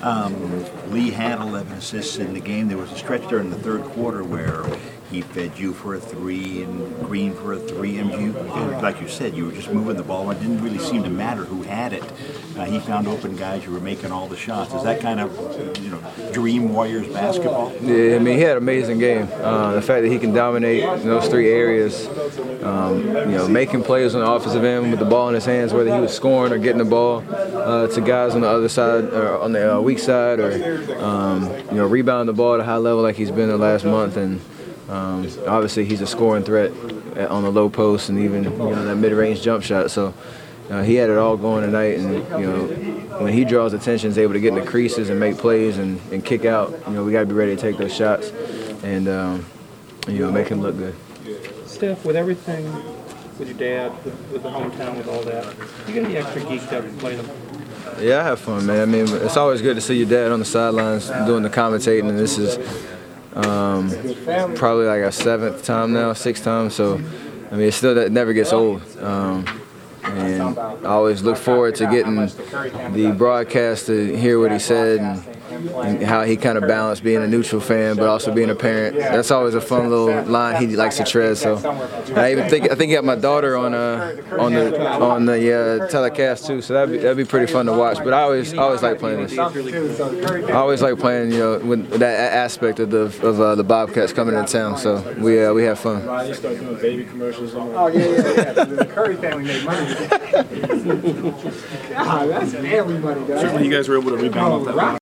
Um, Lee had 11 assists in the game. There was a stretch during the third quarter where he fed you for a three and Green for a three. And you, like you said, you were just moving the ball. It didn't really seem to matter who had it. Uh, he found open guys. You were making all the shots. Is that kind of, you know, dream Warriors basketball? Yeah, I mean, he had an amazing game. Uh, the fact that he can dominate in those three areas, um, you know, making plays on the offensive end with the ball in his hands, whether he was scoring or getting the ball uh, to guys on the other side or on the uh, weak side, or um, you know, rebounding the ball at a high level like he's been the last month, and um, obviously he's a scoring threat on the low post and even you know that mid-range jump shot. So. Uh, he had it all going tonight, and you know when he draws attention, is able to get in the creases and make plays and, and kick out. You know we got to be ready to take those shots, and um, you know make him look good. Steph, with everything, with your dad, with, with the hometown, with all that, you get any extra geeked up to play them? Yeah, I have fun, man. I mean, it's always good to see your dad on the sidelines doing the commentating, and this is um, probably like our seventh time now, sixth time. So, I mean, it still it never gets old. Um, and I always look forward to getting the broadcast to hear what he said and how he kind of balanced being a neutral fan but also being a parent. That's always a fun little line he likes to tread. So I even think I think he got my daughter on uh, on the on the uh, telecast too. So that'd be that'd be pretty fun to watch. But I always always like playing this. I always like playing you know with that aspect of the of uh, the Bobcats coming into town. So we uh, we have fun. Ryan, start doing baby commercials. Oh yeah, yeah, yeah. The Curry family made money. God, that's family money, guys. Certainly, you guys were able to rebound off that.